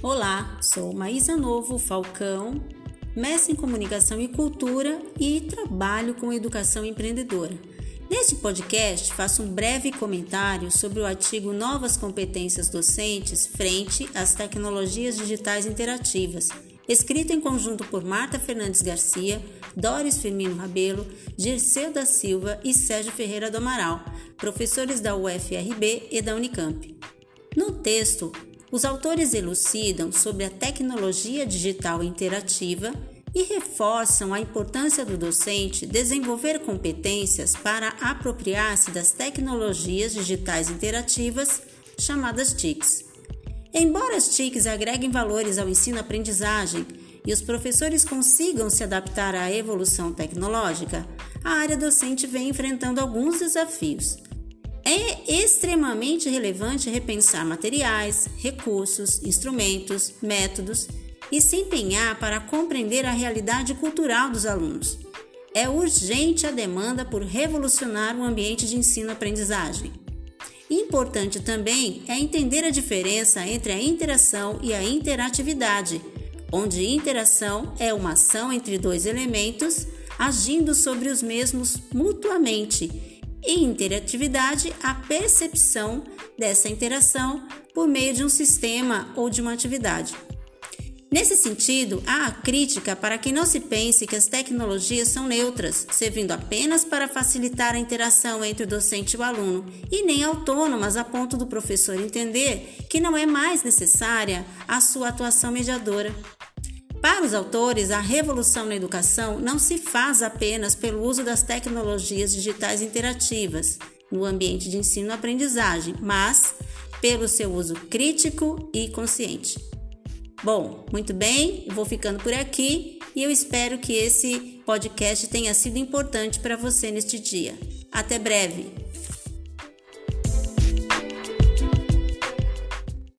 Olá, sou Maísa Novo Falcão, mestre em Comunicação e Cultura e trabalho com educação empreendedora. Neste podcast, faço um breve comentário sobre o artigo Novas Competências Docentes frente às tecnologias digitais interativas, escrito em conjunto por Marta Fernandes Garcia, Doris Firmino Rabelo, Dirceu da Silva e Sérgio Ferreira do Amaral, professores da UFRB e da Unicamp. No texto, os autores elucidam sobre a tecnologia digital interativa e reforçam a importância do docente desenvolver competências para apropriar-se das tecnologias digitais interativas, chamadas TICs. Embora as TICs agreguem valores ao ensino-aprendizagem e os professores consigam se adaptar à evolução tecnológica, a área docente vem enfrentando alguns desafios. É extremamente relevante repensar materiais, recursos, instrumentos, métodos e se empenhar para compreender a realidade cultural dos alunos. É urgente a demanda por revolucionar o ambiente de ensino-aprendizagem. Importante também é entender a diferença entre a interação e a interatividade, onde interação é uma ação entre dois elementos agindo sobre os mesmos mutuamente e interatividade a percepção dessa interação por meio de um sistema ou de uma atividade. Nesse sentido, há a crítica para que não se pense que as tecnologias são neutras, servindo apenas para facilitar a interação entre o docente e o aluno, e nem autônomas a ponto do professor entender que não é mais necessária a sua atuação mediadora. Para os autores, a revolução na educação não se faz apenas pelo uso das tecnologias digitais interativas no ambiente de ensino-aprendizagem, mas pelo seu uso crítico e consciente. Bom, muito bem, vou ficando por aqui e eu espero que esse podcast tenha sido importante para você neste dia. Até breve!